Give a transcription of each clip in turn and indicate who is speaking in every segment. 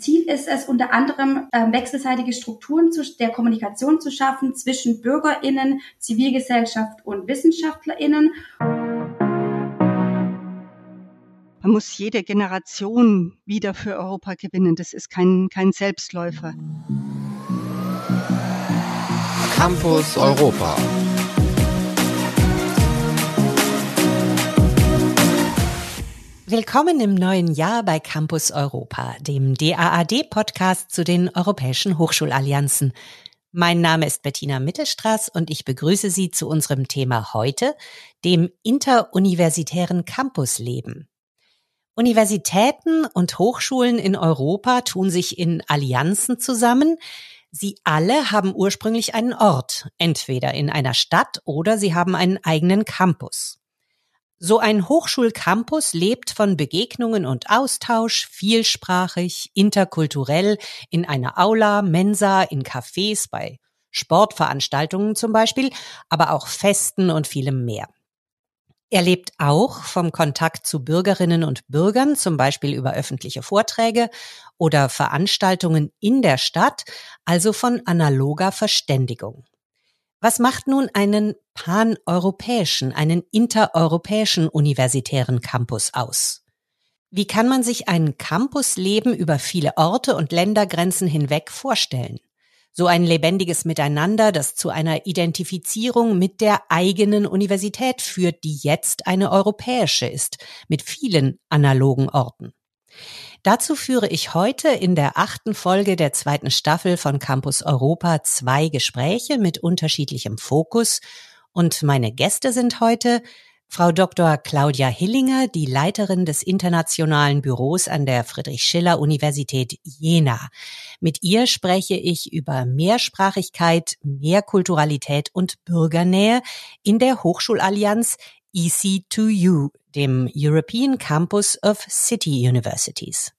Speaker 1: Ziel ist es unter anderem, äh, wechselseitige Strukturen der Kommunikation zu schaffen zwischen Bürgerinnen, Zivilgesellschaft und Wissenschaftlerinnen.
Speaker 2: Man muss jede Generation wieder für Europa gewinnen. Das ist kein, kein Selbstläufer.
Speaker 3: Campus Europa.
Speaker 4: Willkommen im neuen Jahr bei Campus Europa, dem DAAD-Podcast zu den europäischen Hochschulallianzen. Mein Name ist Bettina Mittelstraß und ich begrüße Sie zu unserem Thema heute, dem interuniversitären Campusleben. Universitäten und Hochschulen in Europa tun sich in Allianzen zusammen. Sie alle haben ursprünglich einen Ort, entweder in einer Stadt oder sie haben einen eigenen Campus. So ein Hochschulcampus lebt von Begegnungen und Austausch, vielsprachig, interkulturell, in einer Aula, Mensa, in Cafés, bei Sportveranstaltungen zum Beispiel, aber auch Festen und vielem mehr. Er lebt auch vom Kontakt zu Bürgerinnen und Bürgern, zum Beispiel über öffentliche Vorträge oder Veranstaltungen in der Stadt, also von analoger Verständigung. Was macht nun einen paneuropäischen, einen intereuropäischen universitären Campus aus? Wie kann man sich ein Campusleben über viele Orte und Ländergrenzen hinweg vorstellen? So ein lebendiges Miteinander, das zu einer Identifizierung mit der eigenen Universität führt, die jetzt eine europäische ist, mit vielen analogen Orten. Dazu führe ich heute in der achten Folge der zweiten Staffel von Campus Europa zwei Gespräche mit unterschiedlichem Fokus und meine Gäste sind heute Frau Dr. Claudia Hillinger, die Leiterin des internationalen Büros an der Friedrich-Schiller-Universität Jena. Mit ihr spreche ich über Mehrsprachigkeit, Mehrkulturalität und Bürgernähe in der Hochschulallianz EC2U, dem European Campus of City Universities.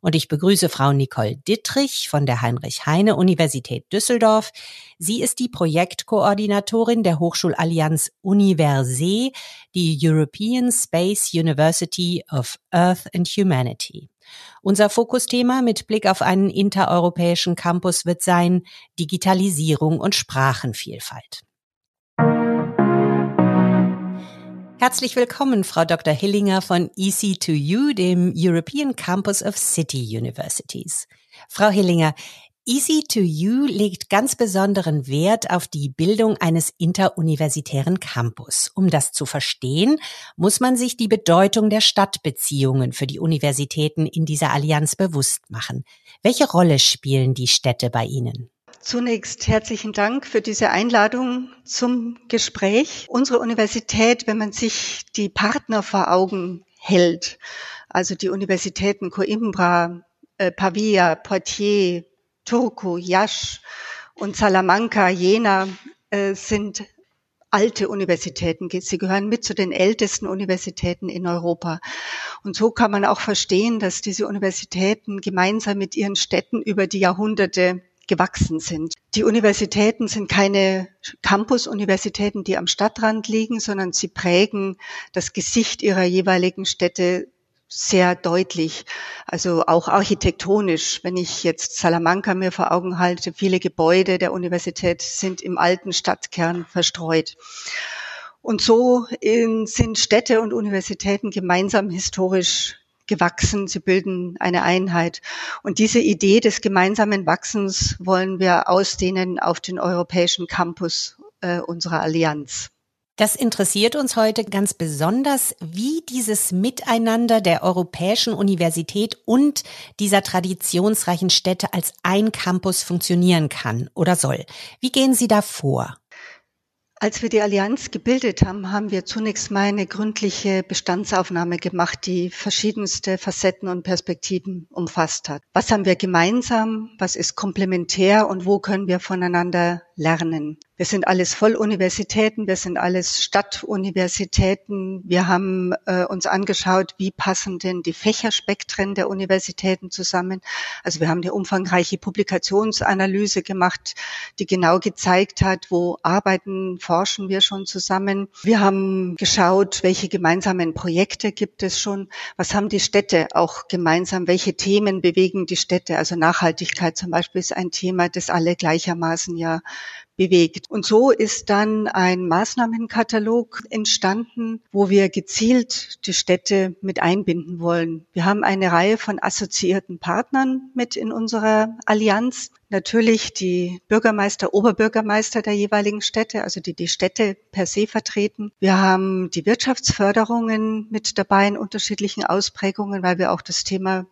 Speaker 4: Und ich begrüße Frau Nicole Dittrich von der Heinrich-Heine-Universität Düsseldorf. Sie ist die Projektkoordinatorin der Hochschulallianz Universe, die European Space University of Earth and Humanity. Unser Fokusthema mit Blick auf einen intereuropäischen Campus wird sein Digitalisierung und Sprachenvielfalt. Herzlich willkommen, Frau Dr. Hillinger von EC2U, dem European Campus of City Universities. Frau Hillinger, EC2U legt ganz besonderen Wert auf die Bildung eines interuniversitären Campus. Um das zu verstehen, muss man sich die Bedeutung der Stadtbeziehungen für die Universitäten in dieser Allianz bewusst machen. Welche Rolle spielen die Städte bei Ihnen?
Speaker 2: Zunächst herzlichen Dank für diese Einladung zum Gespräch. Unsere Universität, wenn man sich die Partner vor Augen hält, also die Universitäten Coimbra, äh, Pavia, Poitiers, Turku, Yasch und Salamanca, Jena, äh, sind alte Universitäten. Sie gehören mit zu den ältesten Universitäten in Europa. Und so kann man auch verstehen, dass diese Universitäten gemeinsam mit ihren Städten über die Jahrhunderte gewachsen sind. Die Universitäten sind keine Campus-Universitäten, die am Stadtrand liegen, sondern sie prägen das Gesicht ihrer jeweiligen Städte sehr deutlich, also auch architektonisch. Wenn ich jetzt Salamanca mir vor Augen halte, viele Gebäude der Universität sind im alten Stadtkern verstreut. Und so sind Städte und Universitäten gemeinsam historisch gewachsen, sie bilden eine Einheit. Und diese Idee des gemeinsamen Wachsens wollen wir ausdehnen auf den europäischen Campus äh, unserer Allianz.
Speaker 4: Das interessiert uns heute ganz besonders, wie dieses Miteinander der Europäischen Universität und dieser traditionsreichen Städte als ein Campus funktionieren kann oder soll. Wie gehen Sie da vor?
Speaker 2: Als wir die Allianz gebildet haben, haben wir zunächst mal eine gründliche Bestandsaufnahme gemacht, die verschiedenste Facetten und Perspektiven umfasst hat. Was haben wir gemeinsam? Was ist komplementär? Und wo können wir voneinander lernen. Wir sind alles Volluniversitäten, wir sind alles Stadtuniversitäten. Wir haben äh, uns angeschaut, wie passen denn die Fächerspektren der Universitäten zusammen. Also wir haben eine umfangreiche Publikationsanalyse gemacht, die genau gezeigt hat, wo arbeiten, forschen wir schon zusammen. Wir haben geschaut, welche gemeinsamen Projekte gibt es schon, was haben die Städte auch gemeinsam, welche Themen bewegen die Städte. Also Nachhaltigkeit zum Beispiel ist ein Thema, das alle gleichermaßen ja bewegt. Und so ist dann ein Maßnahmenkatalog entstanden, wo wir gezielt die Städte mit einbinden wollen. Wir haben eine Reihe von assoziierten Partnern mit in unserer Allianz. Natürlich die Bürgermeister, Oberbürgermeister der jeweiligen Städte, also die die Städte per se vertreten. Wir haben die Wirtschaftsförderungen mit dabei in unterschiedlichen Ausprägungen, weil wir auch das Thema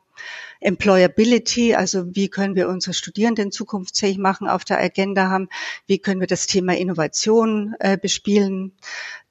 Speaker 2: Employability, also wie können wir unsere Studierenden zukunftsfähig machen, auf der Agenda haben, wie können wir das Thema Innovation äh, bespielen.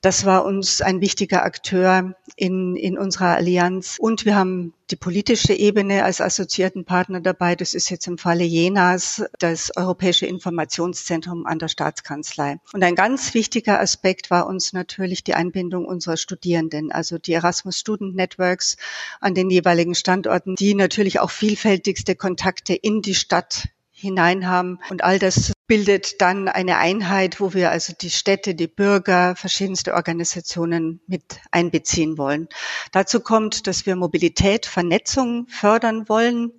Speaker 2: Das war uns ein wichtiger Akteur in, in unserer Allianz. Und wir haben die politische Ebene als assoziierten Partner dabei. Das ist jetzt im Falle Jenas das Europäische Informationszentrum an der Staatskanzlei. Und ein ganz wichtiger Aspekt war uns natürlich die Einbindung unserer Studierenden, also die Erasmus Student Networks an den jeweiligen Standorten, die natürlich auch vielfältigste Kontakte in die Stadt hinein haben. Und all das bildet dann eine Einheit, wo wir also die Städte, die Bürger, verschiedenste Organisationen mit einbeziehen wollen. Dazu kommt, dass wir Mobilität, Vernetzung fördern wollen.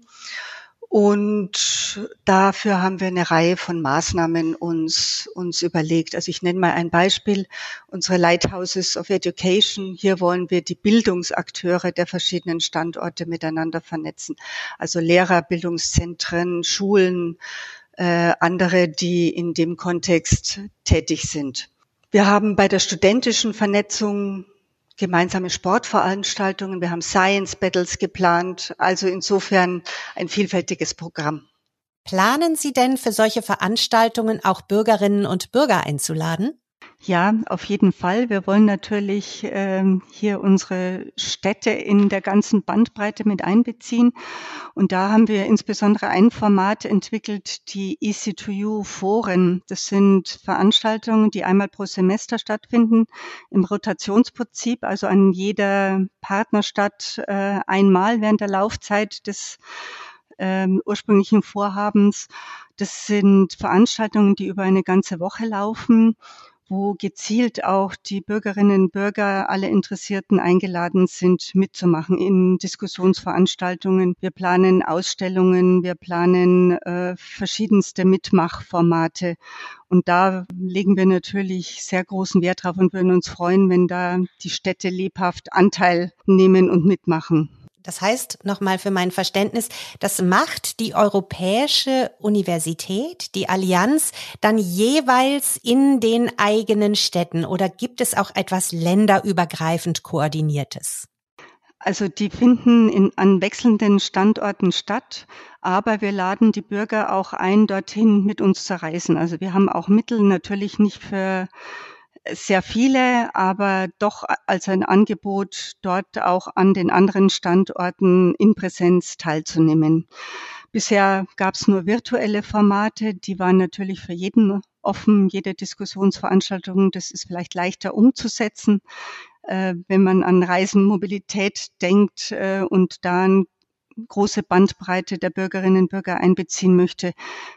Speaker 2: Und dafür haben wir eine Reihe von Maßnahmen uns, uns überlegt. Also ich nenne mal ein Beispiel. Unsere Lighthouses of Education. Hier wollen wir die Bildungsakteure der verschiedenen Standorte miteinander vernetzen. Also Lehrer, Bildungszentren, Schulen, äh, andere, die in dem Kontext tätig sind. Wir haben bei der studentischen Vernetzung gemeinsame Sportveranstaltungen, wir haben Science Battles geplant, also insofern ein vielfältiges Programm.
Speaker 4: Planen Sie denn für solche Veranstaltungen auch Bürgerinnen und Bürger einzuladen?
Speaker 2: Ja, auf jeden Fall. Wir wollen natürlich ähm, hier unsere Städte in der ganzen Bandbreite mit einbeziehen. Und da haben wir insbesondere ein Format entwickelt, die EC2U-Foren. Das sind Veranstaltungen, die einmal pro Semester stattfinden, im Rotationsprinzip, also an jeder Partnerstadt äh, einmal während der Laufzeit des ähm, ursprünglichen Vorhabens. Das sind Veranstaltungen, die über eine ganze Woche laufen wo gezielt auch die Bürgerinnen und Bürger, alle Interessierten eingeladen sind, mitzumachen in Diskussionsveranstaltungen. Wir planen Ausstellungen, wir planen äh, verschiedenste Mitmachformate. Und da legen wir natürlich sehr großen Wert drauf und würden uns freuen, wenn da die Städte lebhaft Anteil nehmen und mitmachen.
Speaker 4: Das heißt, nochmal für mein Verständnis, das macht die Europäische Universität, die Allianz, dann jeweils in den eigenen Städten oder gibt es auch etwas länderübergreifend koordiniertes?
Speaker 2: Also die finden in, an wechselnden Standorten statt, aber wir laden die Bürger auch ein, dorthin mit uns zu reisen. Also wir haben auch Mittel natürlich nicht für sehr viele, aber doch als ein Angebot, dort auch an den anderen Standorten in Präsenz teilzunehmen. Bisher gab es nur virtuelle Formate, die waren natürlich für jeden offen, jede Diskussionsveranstaltung. Das ist vielleicht leichter umzusetzen, äh, wenn man an Reisen, Mobilität denkt äh, und da ein große Bandbreite der Bürgerinnen und Bürger einbeziehen möchte.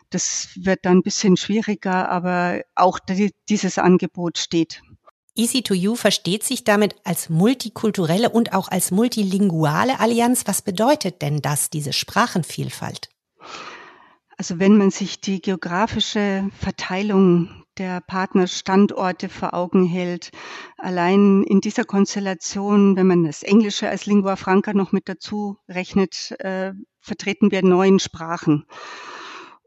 Speaker 2: Das wird dann ein bisschen schwieriger, aber auch dieses Angebot steht.
Speaker 4: Easy2You versteht sich damit als multikulturelle und auch als multilinguale Allianz. Was bedeutet denn das, diese Sprachenvielfalt?
Speaker 2: Also wenn man sich die geografische Verteilung der Partnerstandorte vor Augen hält. Allein in dieser Konstellation, wenn man das Englische als Lingua Franca noch mit dazu rechnet, äh, vertreten wir neun Sprachen.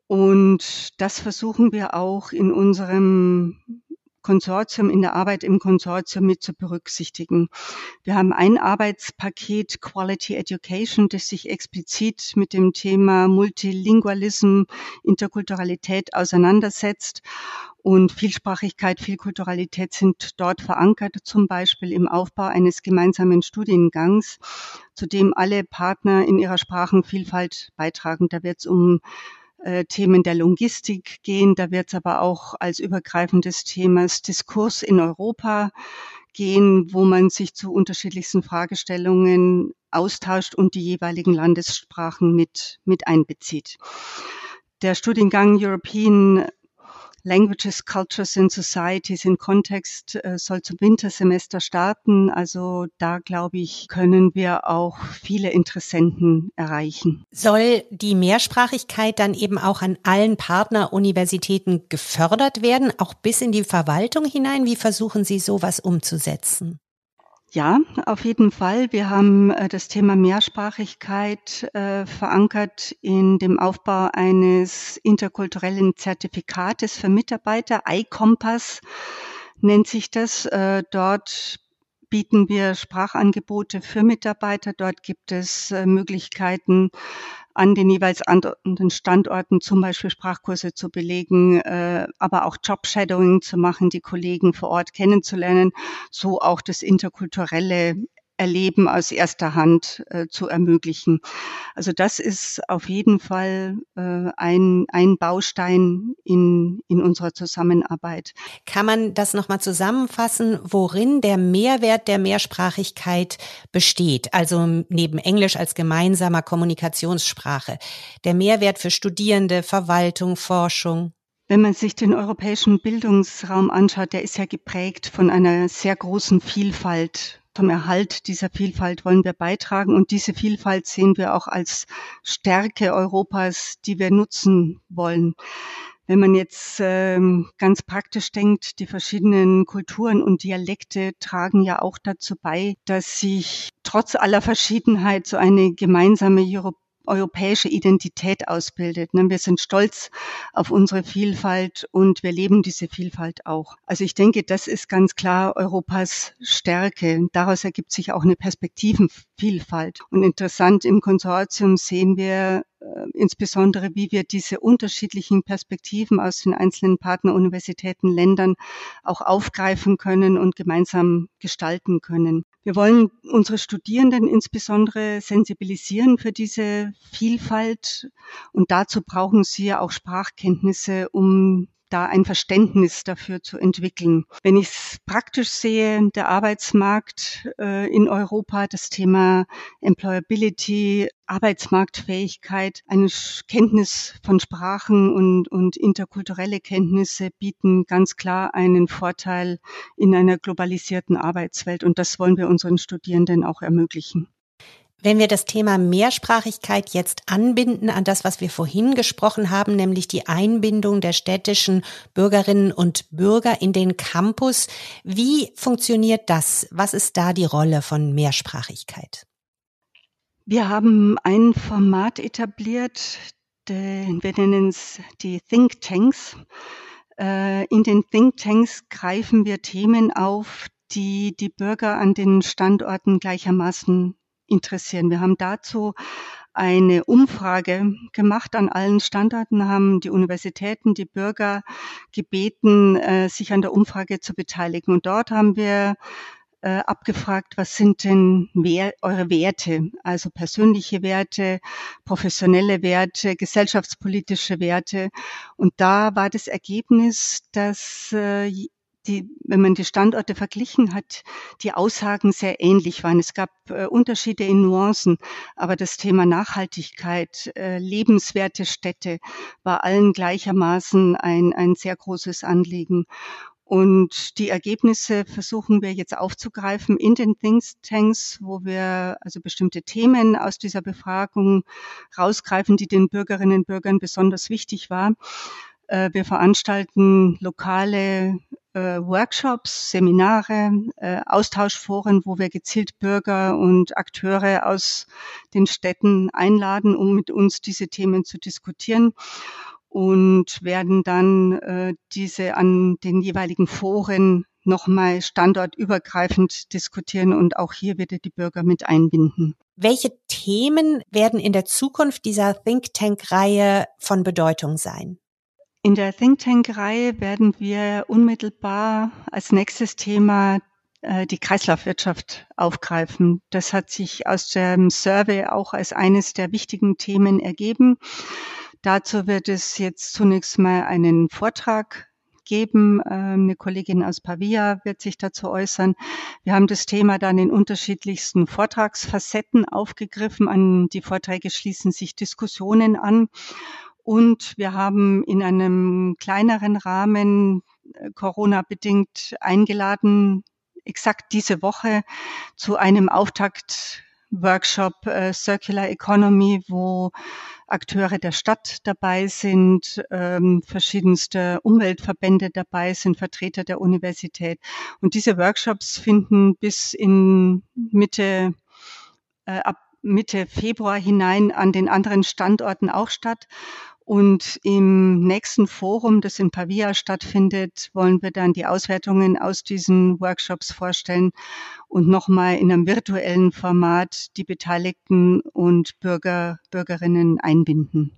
Speaker 2: Und das versuchen wir auch in unserem Konsortium, in der Arbeit im Konsortium mit zu berücksichtigen. Wir haben ein Arbeitspaket Quality Education, das sich explizit mit dem Thema Multilingualism, Interkulturalität auseinandersetzt. Und Vielsprachigkeit, Vielkulturalität sind dort verankert, zum Beispiel im Aufbau eines gemeinsamen Studiengangs, zu dem alle Partner in ihrer Sprachenvielfalt beitragen. Da wird es um äh, Themen der Logistik gehen. Da wird es aber auch als übergreifendes Themas Diskurs in Europa gehen, wo man sich zu unterschiedlichsten Fragestellungen austauscht und die jeweiligen Landessprachen mit, mit einbezieht. Der Studiengang European Languages, Cultures and Societies in Kontext äh, soll zum Wintersemester starten. Also da, glaube ich, können wir auch viele Interessenten erreichen.
Speaker 4: Soll die Mehrsprachigkeit dann eben auch an allen Partneruniversitäten gefördert werden, auch bis in die Verwaltung hinein? Wie versuchen Sie sowas umzusetzen?
Speaker 2: Ja, auf jeden Fall. Wir haben äh, das Thema Mehrsprachigkeit äh, verankert in dem Aufbau eines interkulturellen Zertifikates für Mitarbeiter. iCompass nennt sich das. Äh, dort bieten wir Sprachangebote für Mitarbeiter. Dort gibt es äh, Möglichkeiten, an den jeweils anderen Standorten zum Beispiel Sprachkurse zu belegen, äh, aber auch Job-Shadowing zu machen, die Kollegen vor Ort kennenzulernen, so auch das interkulturelle Erleben aus erster Hand äh, zu ermöglichen. Also das ist auf jeden Fall äh, ein, ein Baustein in, in unserer Zusammenarbeit.
Speaker 4: Kann man das nochmal zusammenfassen, worin der Mehrwert der Mehrsprachigkeit besteht? Also neben Englisch als gemeinsamer Kommunikationssprache. Der Mehrwert für Studierende, Verwaltung, Forschung.
Speaker 2: Wenn man sich den europäischen Bildungsraum anschaut, der ist ja geprägt von einer sehr großen Vielfalt zum Erhalt dieser Vielfalt wollen wir beitragen und diese Vielfalt sehen wir auch als Stärke Europas, die wir nutzen wollen. Wenn man jetzt ähm, ganz praktisch denkt, die verschiedenen Kulturen und Dialekte tragen ja auch dazu bei, dass sich trotz aller Verschiedenheit so eine gemeinsame Euro europäische Identität ausbildet. Ne? Wir sind stolz auf unsere Vielfalt und wir leben diese Vielfalt auch. Also ich denke, das ist ganz klar Europas Stärke. Daraus ergibt sich auch eine Perspektivenvielfalt. Und interessant im Konsortium sehen wir insbesondere, wie wir diese unterschiedlichen Perspektiven aus den einzelnen Partneruniversitäten, Ländern auch aufgreifen können und gemeinsam gestalten können. Wir wollen unsere Studierenden insbesondere sensibilisieren für diese Vielfalt und dazu brauchen sie auch Sprachkenntnisse, um da ein Verständnis dafür zu entwickeln. Wenn ich es praktisch sehe, der Arbeitsmarkt äh, in Europa, das Thema Employability, Arbeitsmarktfähigkeit, eine Kenntnis von Sprachen und, und interkulturelle Kenntnisse bieten ganz klar einen Vorteil in einer globalisierten Arbeitswelt. Und das wollen wir unseren Studierenden auch ermöglichen.
Speaker 4: Wenn wir das Thema Mehrsprachigkeit jetzt anbinden an das, was wir vorhin gesprochen haben, nämlich die Einbindung der städtischen Bürgerinnen und Bürger in den Campus, wie funktioniert das? Was ist da die Rolle von Mehrsprachigkeit?
Speaker 2: Wir haben ein Format etabliert, wir nennen es die Think Tanks. Äh, in den Think Tanks greifen wir Themen auf, die die Bürger an den Standorten gleichermaßen interessieren. Wir haben dazu eine Umfrage gemacht an allen Standorten, haben die Universitäten, die Bürger gebeten, äh, sich an der Umfrage zu beteiligen. Und dort haben wir äh, abgefragt, was sind denn eure Werte, also persönliche Werte, professionelle Werte, gesellschaftspolitische Werte. Und da war das Ergebnis, dass äh, die, wenn man die Standorte verglichen hat, die Aussagen sehr ähnlich waren. Es gab äh, Unterschiede in Nuancen, aber das Thema Nachhaltigkeit, äh, lebenswerte Städte war allen gleichermaßen ein, ein sehr großes Anliegen. Und die Ergebnisse versuchen wir jetzt aufzugreifen in den Think Tanks, wo wir also bestimmte Themen aus dieser Befragung rausgreifen, die den Bürgerinnen und Bürgern besonders wichtig war. Äh, wir veranstalten lokale äh, Workshops, Seminare, äh, Austauschforen, wo wir gezielt Bürger und Akteure aus den Städten einladen, um mit uns diese Themen zu diskutieren und werden dann diese an den jeweiligen Foren nochmal standortübergreifend diskutieren und auch hier wieder die Bürger mit einbinden.
Speaker 4: Welche Themen werden in der Zukunft dieser Think Tank-Reihe von Bedeutung sein?
Speaker 2: In der Think Tank-Reihe werden wir unmittelbar als nächstes Thema äh, die Kreislaufwirtschaft aufgreifen. Das hat sich aus dem Survey auch als eines der wichtigen Themen ergeben. Dazu wird es jetzt zunächst mal einen Vortrag geben. Ähm, eine Kollegin aus Pavia wird sich dazu äußern. Wir haben das Thema dann in unterschiedlichsten Vortragsfacetten aufgegriffen. An die Vorträge schließen sich Diskussionen an. Und wir haben in einem kleineren Rahmen äh, Corona-bedingt eingeladen, exakt diese Woche zu einem Auftakt-Workshop äh, Circular Economy, wo Akteure der Stadt dabei sind, ähm, verschiedenste Umweltverbände dabei sind, Vertreter der Universität. Und diese Workshops finden bis in Mitte, äh, ab Mitte Februar hinein an den anderen Standorten auch statt. Und im nächsten Forum, das in Pavia stattfindet, wollen wir dann die Auswertungen aus diesen Workshops vorstellen und nochmal in einem virtuellen Format die Beteiligten und Bürger, Bürgerinnen einbinden.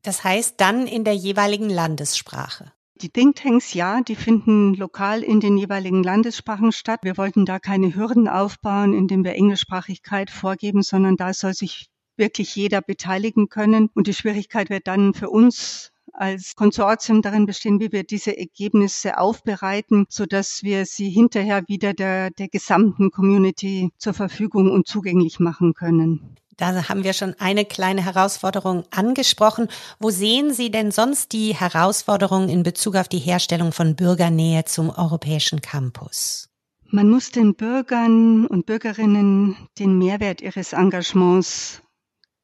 Speaker 4: Das heißt dann in der jeweiligen Landessprache.
Speaker 2: Die Thinktanks, ja, die finden lokal in den jeweiligen Landessprachen statt. Wir wollten da keine Hürden aufbauen, indem wir Englischsprachigkeit vorgeben, sondern da soll sich wirklich jeder beteiligen können. Und die Schwierigkeit wird dann für uns als Konsortium darin bestehen, wie wir diese Ergebnisse aufbereiten, so dass wir sie hinterher wieder der, der gesamten Community zur Verfügung und zugänglich machen können.
Speaker 4: Da haben wir schon eine kleine Herausforderung angesprochen. Wo sehen Sie denn sonst die Herausforderungen in Bezug auf die Herstellung von Bürgernähe zum europäischen Campus?
Speaker 2: Man muss den Bürgern und Bürgerinnen den Mehrwert ihres Engagements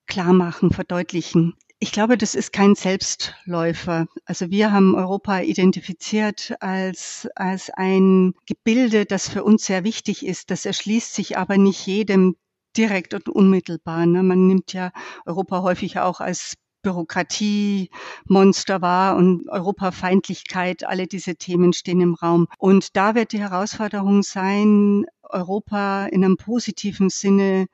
Speaker 2: klar machen, verdeutlichen. Ich glaube, das ist kein Selbstläufer. Also wir haben Europa identifiziert als, als ein Gebilde, das für uns sehr wichtig ist. Das erschließt sich aber nicht jedem direkt und unmittelbar. Ne? Man nimmt ja Europa häufig auch als Bürokratiemonster wahr und Europafeindlichkeit, alle diese Themen stehen im Raum. Und da wird die Herausforderung sein, Europa in einem positiven Sinne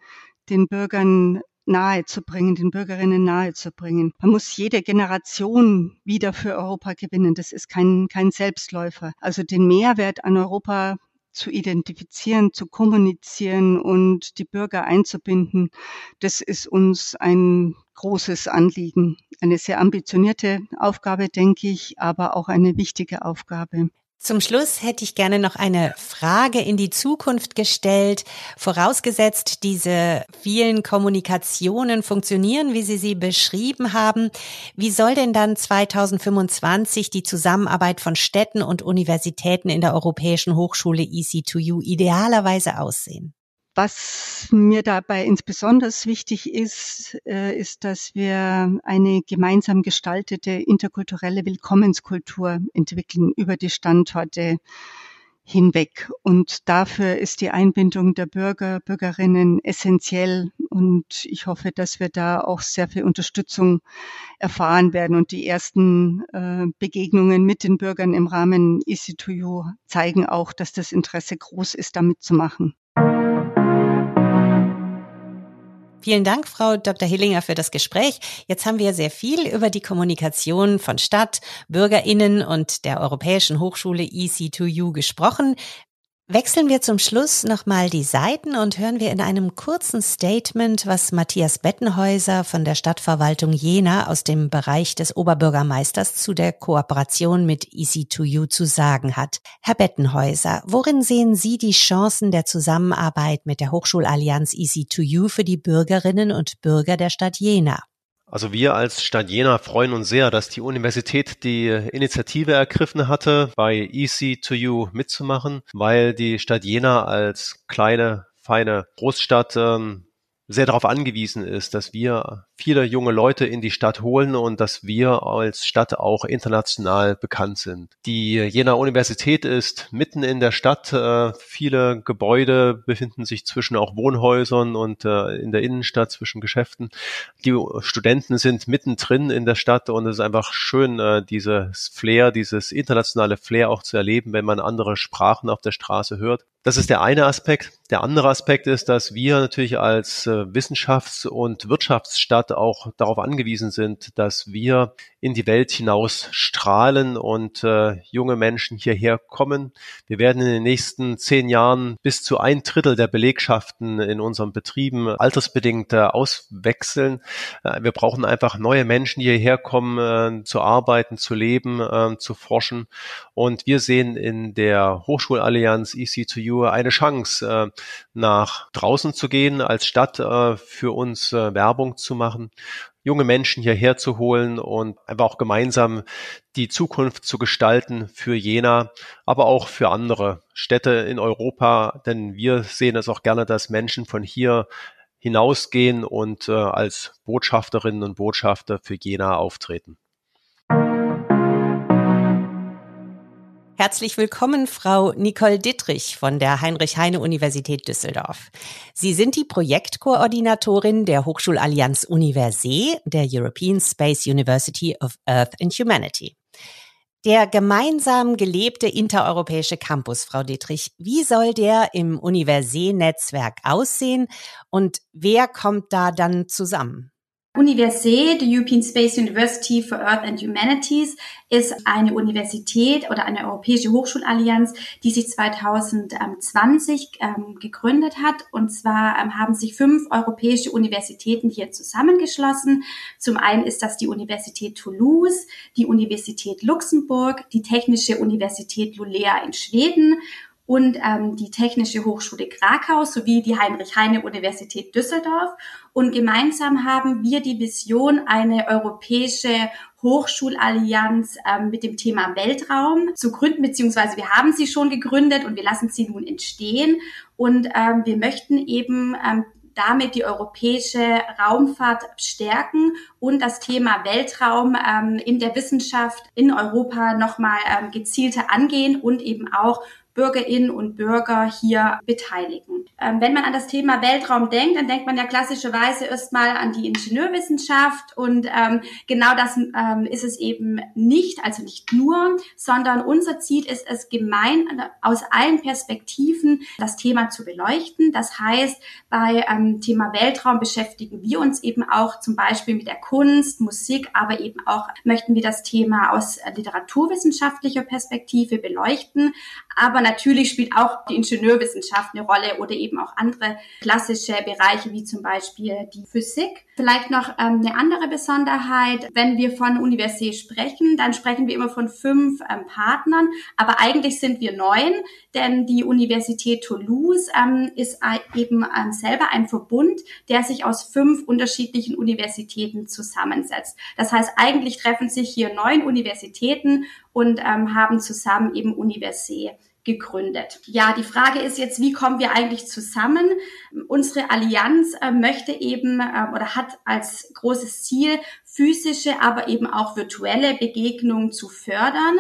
Speaker 2: den Bürgern nahezubringen, den Bürgerinnen nahezubringen. Man muss jede Generation wieder für Europa gewinnen. Das ist kein, kein Selbstläufer. Also den Mehrwert an Europa zu identifizieren, zu kommunizieren und die Bürger einzubinden, das ist uns ein großes Anliegen. Eine sehr ambitionierte Aufgabe, denke ich, aber auch eine wichtige Aufgabe.
Speaker 4: Zum Schluss hätte ich gerne noch eine Frage in die Zukunft gestellt. Vorausgesetzt, diese vielen Kommunikationen funktionieren, wie Sie sie beschrieben haben. Wie soll denn dann 2025 die Zusammenarbeit von Städten und Universitäten in der Europäischen Hochschule EC2U idealerweise aussehen?
Speaker 2: Was mir dabei insbesondere wichtig ist, äh, ist, dass wir eine gemeinsam gestaltete interkulturelle Willkommenskultur entwickeln über die Standorte hinweg. Und dafür ist die Einbindung der Bürger, Bürgerinnen essentiell. Und ich hoffe, dass wir da auch sehr viel Unterstützung erfahren werden. Und die ersten äh, Begegnungen mit den Bürgern im Rahmen EC2U zeigen auch, dass das Interesse groß ist, damit zu machen.
Speaker 4: Vielen Dank, Frau Dr. Hillinger, für das Gespräch. Jetzt haben wir sehr viel über die Kommunikation von Stadt, Bürgerinnen und der Europäischen Hochschule EC2U gesprochen. Wechseln wir zum Schluss nochmal die Seiten und hören wir in einem kurzen Statement, was Matthias Bettenhäuser von der Stadtverwaltung Jena aus dem Bereich des Oberbürgermeisters zu der Kooperation mit EC2U zu sagen hat. Herr Bettenhäuser, worin sehen Sie die Chancen der Zusammenarbeit mit der Hochschulallianz EC2U für die Bürgerinnen und Bürger der Stadt Jena?
Speaker 5: Also wir als Stadt Jena freuen uns sehr, dass die Universität die Initiative ergriffen hatte, bei EC2U mitzumachen, weil die Stadt Jena als kleine, feine Großstadt ähm, sehr darauf angewiesen ist, dass wir viele junge Leute in die Stadt holen und dass wir als Stadt auch international bekannt sind. Die Jena Universität ist mitten in der Stadt. Äh, viele Gebäude befinden sich zwischen auch Wohnhäusern und äh, in der Innenstadt zwischen Geschäften. Die Studenten sind mittendrin in der Stadt und es ist einfach schön, äh, dieses Flair, dieses internationale Flair auch zu erleben, wenn man andere Sprachen auf der Straße hört. Das ist der eine Aspekt. Der andere Aspekt ist, dass wir natürlich als Wissenschafts- und Wirtschaftsstadt Stadt auch darauf angewiesen sind, dass wir in die Welt hinaus strahlen und äh, junge Menschen hierher kommen. Wir werden in den nächsten zehn Jahren bis zu ein Drittel der Belegschaften in unseren Betrieben altersbedingt äh, auswechseln. Äh, wir brauchen einfach neue Menschen, die hierher kommen, äh, zu arbeiten, zu leben, äh, zu forschen. Und wir sehen in der Hochschulallianz EC2U eine Chance, äh, nach draußen zu gehen, als Stadt äh, für uns äh, Werbung zu machen junge Menschen hierher zu holen und einfach auch gemeinsam die Zukunft zu gestalten für Jena, aber auch für andere Städte in Europa. Denn wir sehen es auch gerne, dass Menschen von hier hinausgehen und äh, als Botschafterinnen und Botschafter für Jena auftreten.
Speaker 4: Herzlich willkommen, Frau Nicole Dittrich von der Heinrich-Heine-Universität Düsseldorf. Sie sind die Projektkoordinatorin der Hochschulallianz Universee, der European Space University of Earth and Humanity. Der gemeinsam gelebte intereuropäische Campus, Frau Dittrich, wie soll der im Universee-Netzwerk aussehen und wer kommt da dann zusammen?
Speaker 1: Université, die European Space University for Earth and Humanities, ist eine Universität oder eine europäische Hochschulallianz, die sich 2020 ähm, gegründet hat. Und zwar ähm, haben sich fünf europäische Universitäten hier zusammengeschlossen. Zum einen ist das die Universität Toulouse, die Universität Luxemburg, die Technische Universität Lulea in Schweden und ähm, die Technische Hochschule Krakau sowie die Heinrich-Heine-Universität Düsseldorf. Und gemeinsam haben wir die Vision, eine europäische Hochschulallianz ähm, mit dem Thema Weltraum zu gründen, beziehungsweise wir haben sie schon gegründet und wir lassen sie nun entstehen. Und ähm, wir möchten eben ähm, damit die europäische Raumfahrt stärken und das Thema Weltraum ähm, in der Wissenschaft in Europa nochmal ähm, gezielter angehen und eben auch Bürgerinnen und Bürger hier beteiligen. Ähm, wenn man an das Thema Weltraum denkt, dann denkt man ja klassischerweise erstmal an die Ingenieurwissenschaft und ähm, genau das ähm, ist es eben nicht, also nicht nur, sondern unser Ziel ist es gemein aus allen Perspektiven das Thema zu beleuchten. Das heißt, bei ähm, Thema Weltraum beschäftigen wir uns eben auch zum Beispiel mit der Kunst, Musik, aber eben auch möchten wir das Thema aus literaturwissenschaftlicher Perspektive beleuchten. Aber natürlich spielt auch die Ingenieurwissenschaft eine Rolle oder eben auch andere klassische Bereiche wie zum Beispiel die Physik. Vielleicht noch ähm, eine andere Besonderheit, wenn wir von Universität sprechen, dann sprechen wir immer von fünf ähm, Partnern, aber eigentlich sind wir neun, denn die Universität Toulouse ähm, ist eben ähm, selber ein Verbund, der sich aus fünf unterschiedlichen Universitäten zusammensetzt. Das heißt, eigentlich treffen sich hier neun Universitäten und ähm, haben zusammen eben Universität gegründet. Ja, die Frage ist jetzt, wie kommen wir eigentlich zusammen? Unsere Allianz äh, möchte eben äh, oder hat als großes Ziel, physische, aber eben auch virtuelle Begegnungen zu fördern.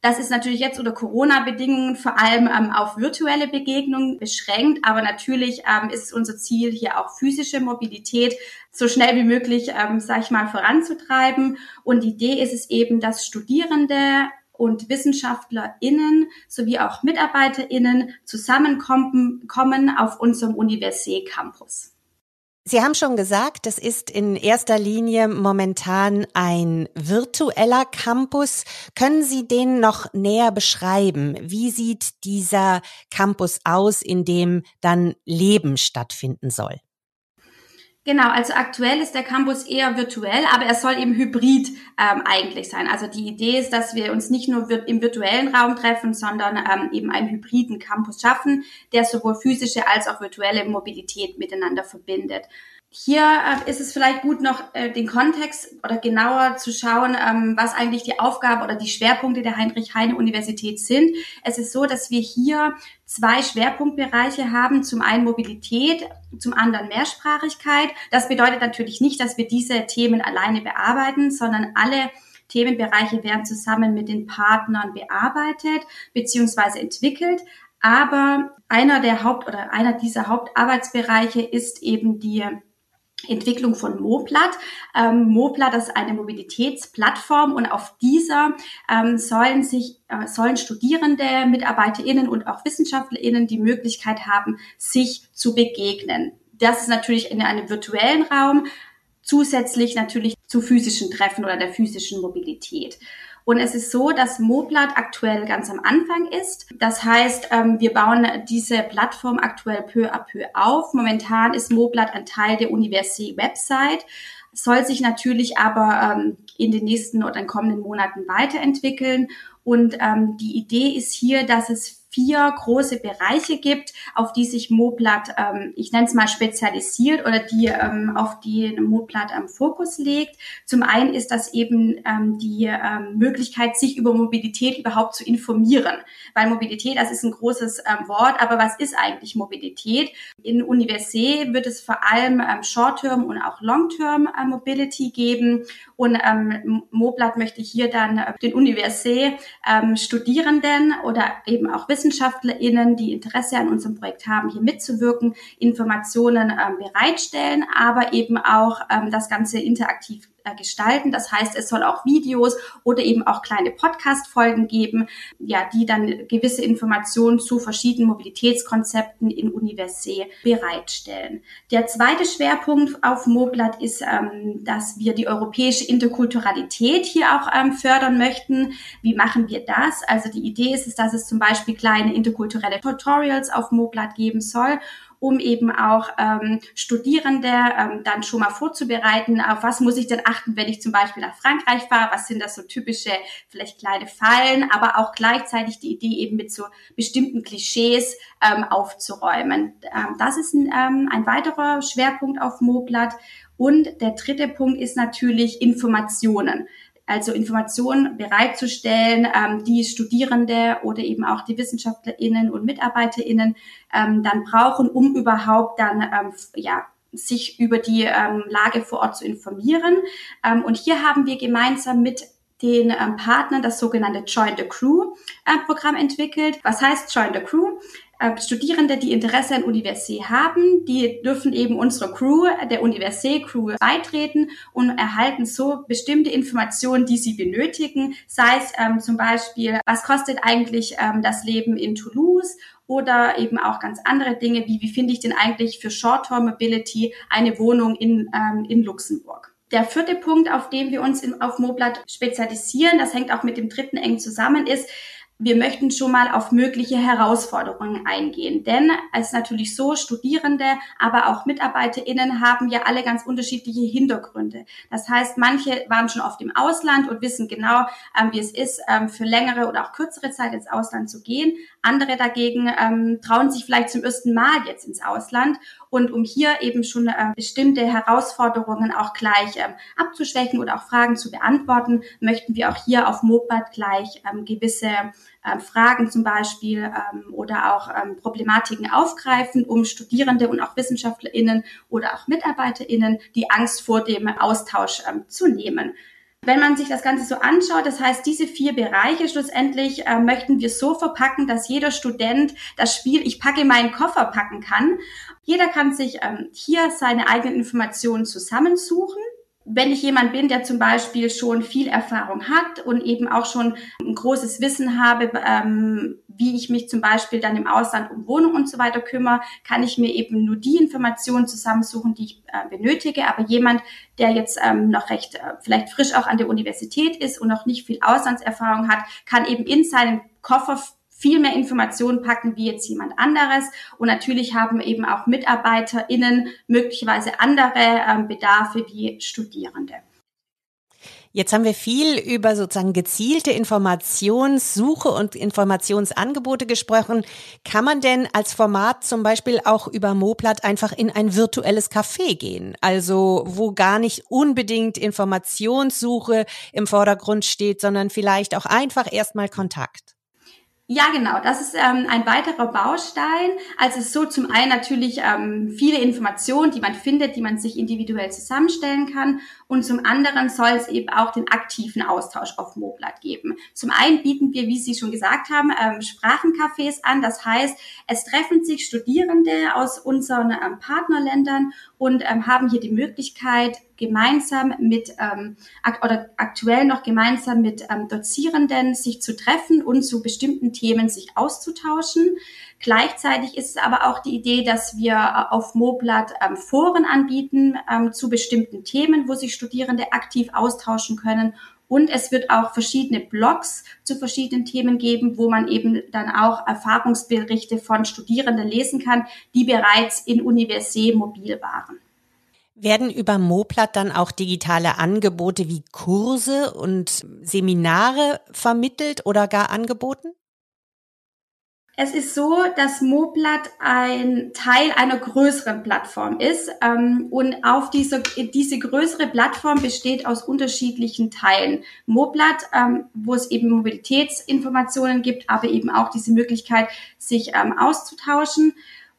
Speaker 1: Das ist natürlich jetzt unter Corona-Bedingungen vor allem ähm, auf virtuelle Begegnungen beschränkt, aber natürlich ähm, ist unser Ziel hier auch physische Mobilität so schnell wie möglich, ähm, sage ich mal, voranzutreiben. Und die Idee ist es eben, dass Studierende und WissenschaftlerInnen sowie auch MitarbeiterInnen zusammenkommen kommen auf unserem Université Campus.
Speaker 4: Sie haben schon gesagt, das ist in erster Linie momentan ein virtueller Campus. Können Sie den noch näher beschreiben? Wie sieht dieser Campus aus, in dem dann Leben stattfinden soll?
Speaker 1: Genau, also aktuell ist der Campus eher virtuell, aber er soll eben hybrid ähm, eigentlich sein. Also die Idee ist, dass wir uns nicht nur im virtuellen Raum treffen, sondern ähm, eben einen hybriden Campus schaffen, der sowohl physische als auch virtuelle Mobilität miteinander verbindet. Hier äh, ist es vielleicht gut, noch äh, den Kontext oder genauer zu schauen, ähm, was eigentlich die Aufgabe oder die Schwerpunkte der Heinrich-Heine-Universität sind. Es ist so, dass wir hier zwei Schwerpunktbereiche haben. Zum einen Mobilität, zum anderen Mehrsprachigkeit. Das bedeutet natürlich nicht, dass wir diese Themen alleine bearbeiten, sondern alle Themenbereiche werden zusammen mit den Partnern bearbeitet bzw. entwickelt. Aber einer der Haupt- oder einer dieser Hauptarbeitsbereiche ist eben die Entwicklung von Moplat. Ähm, Moplat ist eine Mobilitätsplattform und auf dieser ähm, sollen sich äh, sollen Studierende, MitarbeiterInnen und auch WissenschaftlerInnen die Möglichkeit haben, sich zu begegnen. Das ist natürlich in einem virtuellen Raum. zusätzlich natürlich zu physischen Treffen oder der physischen Mobilität. Und es ist so, dass Moblat aktuell ganz am Anfang ist. Das heißt, ähm, wir bauen diese Plattform aktuell peu à peu auf. Momentan ist Moblat ein Teil der University-Website soll sich natürlich aber ähm, in den nächsten oder in kommenden Monaten weiterentwickeln. Und ähm, die Idee ist hier, dass es vier große Bereiche gibt, auf die sich Moblat, ähm, ich nenne es mal spezialisiert oder die ähm, auf die Moblat am Fokus legt. Zum einen ist das eben ähm, die ähm, Möglichkeit, sich über Mobilität überhaupt zu informieren, weil Mobilität, das ist ein großes ähm, Wort, aber was ist eigentlich Mobilität? In Universität wird es vor allem ähm, Short-Term und auch Long-Term äh, Mobility geben und ähm, Moblat möchte hier dann äh, den Universität ähm, Studierenden oder eben auch Wissenschaftlern WissenschaftlerInnen, die Interesse an unserem Projekt haben, hier mitzuwirken, Informationen ähm, bereitstellen, aber eben auch ähm, das Ganze interaktiv gestalten. Das heißt, es soll auch Videos oder eben auch kleine Podcast-Folgen geben, ja, die dann gewisse Informationen zu verschiedenen Mobilitätskonzepten in Universität bereitstellen. Der zweite Schwerpunkt auf Moblat ist, ähm, dass wir die europäische Interkulturalität hier auch ähm, fördern möchten. Wie machen wir das? Also die Idee ist es, dass es zum Beispiel kleine interkulturelle Tutorials auf Moblat geben soll um eben auch ähm, Studierende ähm, dann schon mal vorzubereiten, auf was muss ich denn achten, wenn ich zum Beispiel nach Frankreich fahre, was sind das so typische, vielleicht kleine Fallen, aber auch gleichzeitig die Idee eben mit so bestimmten Klischees ähm, aufzuräumen. Ähm, das ist ein, ähm, ein weiterer Schwerpunkt auf Moblat. Und der dritte Punkt ist natürlich Informationen also Informationen bereitzustellen, ähm, die Studierende oder eben auch die WissenschaftlerInnen und MitarbeiterInnen ähm, dann brauchen, um überhaupt dann ähm, ja sich über die ähm, Lage vor Ort zu informieren. Ähm, und hier haben wir gemeinsam mit den ähm, Partnern das sogenannte Join the Crew äh, Programm entwickelt. Was heißt Join the Crew? Äh, Studierende, die Interesse an Universität haben, die dürfen eben unsere Crew, der Universität Crew beitreten und erhalten so bestimmte Informationen, die sie benötigen, sei es ähm, zum Beispiel, was kostet eigentlich ähm, das Leben in Toulouse oder eben auch ganz andere Dinge, wie wie finde ich denn eigentlich für Short-Term Mobility eine Wohnung in, ähm, in Luxemburg. Der vierte Punkt, auf dem wir uns in, auf Moblat spezialisieren, das hängt auch mit dem dritten eng zusammen, ist, wir möchten schon mal auf mögliche Herausforderungen eingehen. Denn es ist natürlich so, Studierende, aber auch MitarbeiterInnen haben ja alle ganz unterschiedliche Hintergründe. Das heißt, manche waren schon oft im Ausland und wissen genau, ähm, wie es ist, ähm, für längere oder auch kürzere Zeit ins Ausland zu gehen. Andere dagegen ähm, trauen sich vielleicht zum ersten Mal jetzt ins Ausland. Und um hier eben schon bestimmte Herausforderungen auch gleich abzuschwächen oder auch Fragen zu beantworten, möchten wir auch hier auf Mopad gleich gewisse ähm, Fragen zum Beispiel ähm, oder auch ähm, Problematiken aufgreifen, um Studierende und auch WissenschaftlerInnen oder auch MitarbeiterInnen die Angst vor dem Austausch ähm, zu nehmen. Wenn man sich das Ganze so anschaut, das heißt, diese vier Bereiche schlussendlich äh, möchten wir so verpacken, dass jeder Student das Spiel Ich packe meinen Koffer packen kann. Jeder kann sich ähm, hier seine eigenen Informationen zusammensuchen wenn ich jemand bin, der zum Beispiel schon viel Erfahrung hat und eben auch schon ein großes Wissen habe, ähm, wie ich mich zum Beispiel dann im Ausland um Wohnung und so weiter kümmere, kann ich mir eben nur die Informationen zusammensuchen, die ich äh, benötige. Aber jemand, der jetzt ähm, noch recht äh, vielleicht frisch auch an der Universität ist und noch nicht viel Auslandserfahrung hat, kann eben in seinen Koffer viel mehr Informationen packen wie jetzt jemand anderes. Und natürlich haben eben auch MitarbeiterInnen möglicherweise andere ähm, Bedarfe wie Studierende.
Speaker 4: Jetzt haben wir viel über sozusagen gezielte Informationssuche und Informationsangebote gesprochen. Kann man denn als Format zum Beispiel auch über Moplat einfach in ein virtuelles Café gehen? Also wo gar nicht unbedingt Informationssuche im Vordergrund steht, sondern vielleicht auch einfach erstmal Kontakt?
Speaker 1: Ja, genau. Das ist ähm, ein weiterer Baustein. Also es ist so zum einen natürlich ähm, viele Informationen, die man findet, die man sich individuell zusammenstellen kann. Und zum anderen soll es eben auch den aktiven Austausch auf Moblat geben. Zum einen bieten wir, wie Sie schon gesagt haben, ähm, Sprachencafés an. Das heißt, es treffen sich Studierende aus unseren ähm, Partnerländern und ähm, haben hier die Möglichkeit, gemeinsam mit oder aktuell noch gemeinsam mit Dozierenden sich zu treffen und zu bestimmten Themen sich auszutauschen. Gleichzeitig ist es aber auch die Idee, dass wir äh, auf Moblat ähm, Foren anbieten ähm, zu bestimmten Themen, wo sich Studierende aktiv austauschen können. Und es wird auch verschiedene Blogs zu verschiedenen Themen geben, wo man eben dann auch Erfahrungsberichte von Studierenden lesen kann, die bereits in Universität mobil waren.
Speaker 4: Werden über Moplat dann auch digitale Angebote wie Kurse und Seminare vermittelt oder gar angeboten?
Speaker 1: Es ist so, dass Moblat ein Teil einer größeren Plattform ist ähm, und auf diese, diese größere Plattform besteht aus unterschiedlichen Teilen. Moblat, ähm, wo es eben Mobilitätsinformationen gibt, aber eben auch diese Möglichkeit, sich ähm, auszutauschen.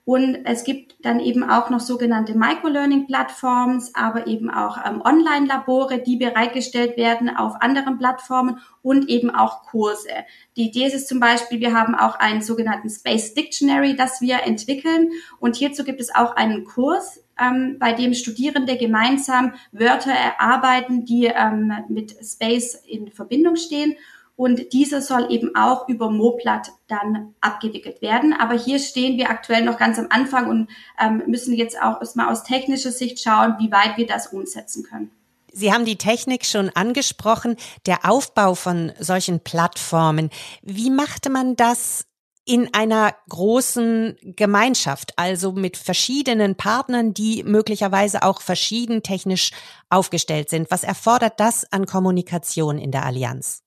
Speaker 1: Und es gibt dann eben auch noch sogenannte Microlearning-Plattforms, aber eben auch ähm, Online-Labore, die bereitgestellt werden auf anderen Plattformen und eben auch Kurse. Die Idee ist es zum Beispiel, wir haben auch einen sogenannten Space Dictionary, das wir entwickeln. Und hierzu gibt es auch einen Kurs, ähm, bei dem Studierende gemeinsam Wörter erarbeiten, die ähm, mit Space in Verbindung stehen. Und dieser soll eben auch über Moplat dann abgewickelt werden. Aber hier stehen wir aktuell noch ganz am Anfang und ähm, müssen jetzt auch erstmal aus technischer Sicht schauen, wie weit wir das umsetzen können.
Speaker 4: Sie haben die Technik schon angesprochen, der Aufbau von solchen Plattformen. Wie machte man das in einer großen Gemeinschaft, also mit verschiedenen Partnern, die möglicherweise auch verschieden technisch aufgestellt sind? Was erfordert das an Kommunikation in der Allianz?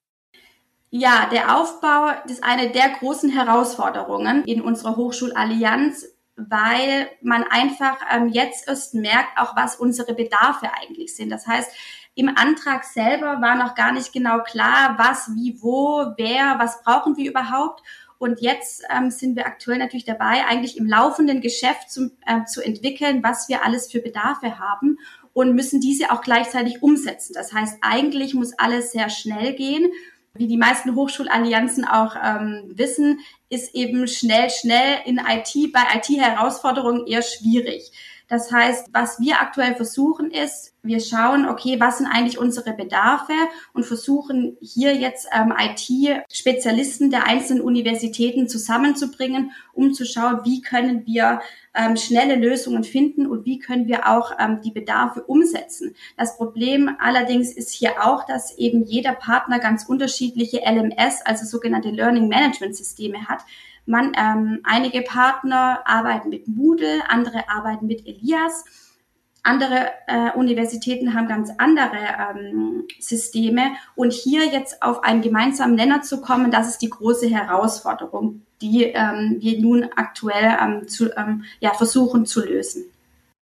Speaker 1: Ja, der Aufbau ist eine der großen Herausforderungen in unserer Hochschulallianz, weil man einfach ähm, jetzt erst merkt, auch was unsere Bedarfe eigentlich sind. Das heißt, im Antrag selber war noch gar nicht genau klar, was, wie, wo, wer, was brauchen wir überhaupt. Und jetzt ähm, sind wir aktuell natürlich dabei, eigentlich im laufenden Geschäft zum, äh, zu entwickeln, was wir alles für Bedarfe haben und müssen diese auch gleichzeitig umsetzen. Das heißt, eigentlich muss alles sehr schnell gehen wie die meisten Hochschulallianzen auch ähm, wissen, ist eben schnell, schnell in IT, bei IT-Herausforderungen eher schwierig. Das heißt, was wir aktuell versuchen ist, wir schauen, okay, was sind eigentlich unsere Bedarfe und versuchen hier jetzt ähm, IT-Spezialisten der einzelnen Universitäten zusammenzubringen, um zu schauen, wie können wir ähm, schnelle Lösungen finden und wie können wir auch ähm, die Bedarfe umsetzen. Das Problem allerdings ist hier auch, dass eben jeder Partner ganz unterschiedliche LMS, also sogenannte Learning Management Systeme hat. Man, ähm, einige Partner arbeiten mit Moodle, andere arbeiten mit Elias. Andere äh, Universitäten haben ganz andere ähm, Systeme. Und hier jetzt auf einen gemeinsamen Nenner zu kommen, das ist die große Herausforderung, die ähm, wir nun aktuell ähm, zu, ähm, ja, versuchen zu lösen.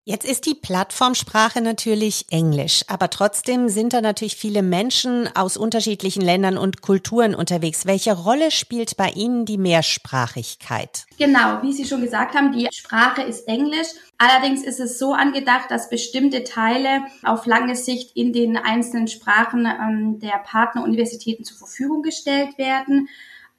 Speaker 4: Jetzt ist die Plattformsprache natürlich Englisch, aber trotzdem sind da natürlich viele Menschen aus unterschiedlichen Ländern und Kulturen unterwegs. Welche Rolle spielt bei Ihnen die Mehrsprachigkeit?
Speaker 1: Genau, wie Sie schon gesagt haben, die Sprache ist Englisch. Allerdings ist es so angedacht, dass bestimmte Teile auf lange Sicht in den einzelnen Sprachen ähm, der Partneruniversitäten zur Verfügung gestellt werden.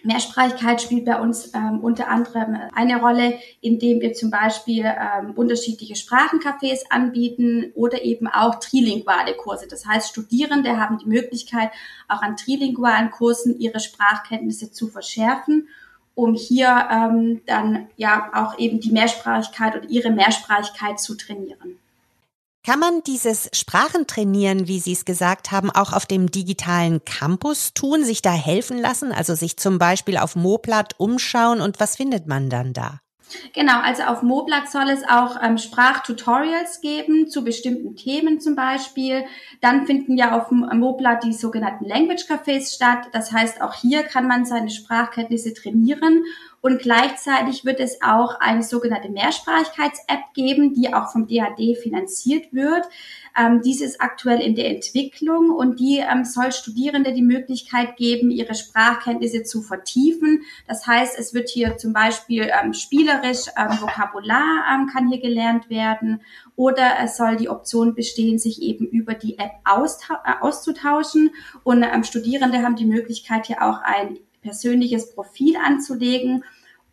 Speaker 1: Mehrsprachigkeit spielt bei uns ähm, unter anderem eine Rolle, indem wir zum Beispiel ähm, unterschiedliche Sprachencafés anbieten oder eben auch trilinguale Kurse. Das heißt, Studierende haben die Möglichkeit, auch an trilingualen Kursen ihre Sprachkenntnisse zu verschärfen, um hier ähm, dann ja auch eben die Mehrsprachigkeit oder ihre Mehrsprachigkeit zu trainieren.
Speaker 4: Kann man dieses Sprachentrainieren, wie Sie es gesagt haben, auch auf dem digitalen Campus tun, sich da helfen lassen, also sich zum Beispiel auf Moplat umschauen und was findet man dann da?
Speaker 1: Genau, also auf Moblat soll es auch ähm, Sprachtutorials geben zu bestimmten Themen zum Beispiel. Dann finden ja auf Moblat die sogenannten Language Cafés statt. Das heißt, auch hier kann man seine Sprachkenntnisse trainieren Und gleichzeitig wird es auch eine sogenannte Mehrsprachigkeits-App geben, die auch vom DAD finanziert wird. Ähm, dies ist aktuell in der Entwicklung und die ähm, soll Studierende die Möglichkeit geben, ihre Sprachkenntnisse zu vertiefen. Das heißt, es wird hier zum Beispiel ähm, spielerisch ähm, Vokabular ähm, kann hier gelernt werden oder es soll die Option bestehen, sich eben über die App äh, auszutauschen und ähm, Studierende haben die Möglichkeit hier auch ein persönliches Profil anzulegen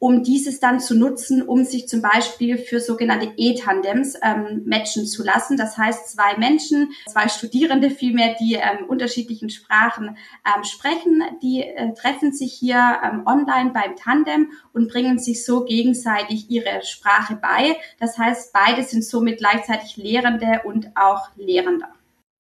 Speaker 1: um dieses dann zu nutzen, um sich zum Beispiel für sogenannte E-Tandems ähm, matchen zu lassen. Das heißt, zwei Menschen, zwei Studierende vielmehr, die ähm, unterschiedlichen Sprachen ähm, sprechen, die äh, treffen sich hier ähm, online beim Tandem und bringen sich so gegenseitig ihre Sprache bei. Das heißt, beide sind somit gleichzeitig Lehrende und auch Lehrender.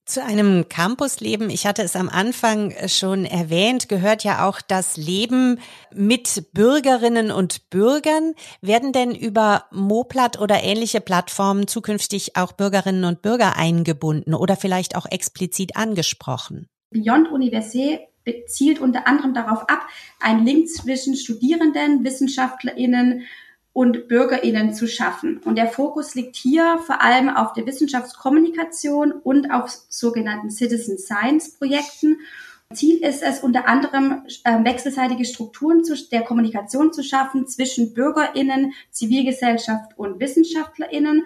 Speaker 4: Zu einem Campusleben, ich hatte es am Anfang schon erwähnt, gehört ja auch das Leben mit Bürgerinnen und Bürgern. Werden denn über Moplat oder ähnliche Plattformen zukünftig auch Bürgerinnen und Bürger eingebunden oder vielleicht auch explizit angesprochen?
Speaker 1: Beyond Université zielt unter anderem darauf ab, einen Link zwischen Studierenden, WissenschaftlerInnen und BürgerInnen zu schaffen. Und der Fokus liegt hier vor allem auf der Wissenschaftskommunikation und auf sogenannten Citizen Science Projekten. Ziel ist es unter anderem, äh, wechselseitige Strukturen der Kommunikation zu schaffen zwischen BürgerInnen, Zivilgesellschaft und WissenschaftlerInnen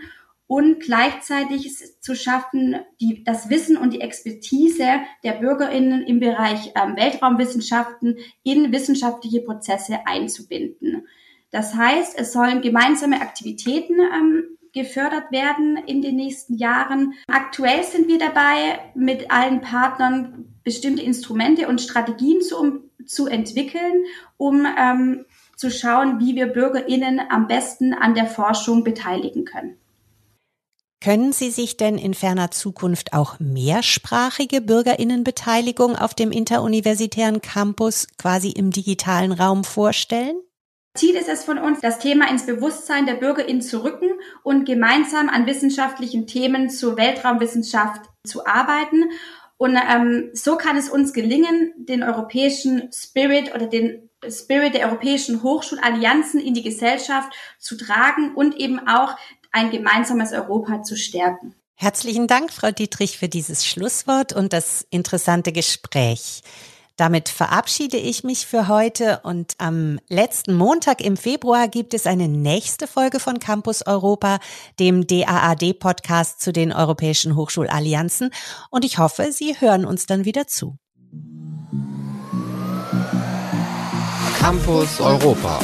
Speaker 1: und gleichzeitig zu schaffen, die, das Wissen und die Expertise der BürgerInnen im Bereich ähm, Weltraumwissenschaften in wissenschaftliche Prozesse einzubinden. Das heißt, es sollen gemeinsame Aktivitäten ähm, gefördert werden in den nächsten Jahren. Aktuell sind wir dabei, mit allen Partnern bestimmte Instrumente und Strategien zu, um, zu entwickeln, um ähm, zu schauen, wie wir BürgerInnen am besten an der Forschung beteiligen können.
Speaker 4: Können Sie sich denn in ferner Zukunft auch mehrsprachige Bürgerinnenbeteiligung auf dem interuniversitären Campus quasi im digitalen Raum vorstellen?
Speaker 1: Ziel ist es von uns, das Thema ins Bewusstsein der BürgerInnen zu rücken und gemeinsam an wissenschaftlichen Themen zur Weltraumwissenschaft zu arbeiten. Und ähm, so kann es uns gelingen, den europäischen Spirit oder den Spirit der europäischen Hochschulallianzen in die Gesellschaft zu tragen und eben auch ein gemeinsames Europa zu stärken.
Speaker 4: Herzlichen Dank, Frau Dietrich, für dieses Schlusswort und das interessante Gespräch. Damit verabschiede ich mich für heute und am letzten Montag im Februar gibt es eine nächste Folge von Campus Europa, dem DAAD-Podcast zu den europäischen Hochschulallianzen und ich hoffe, Sie hören uns dann wieder zu.
Speaker 3: Campus Europa.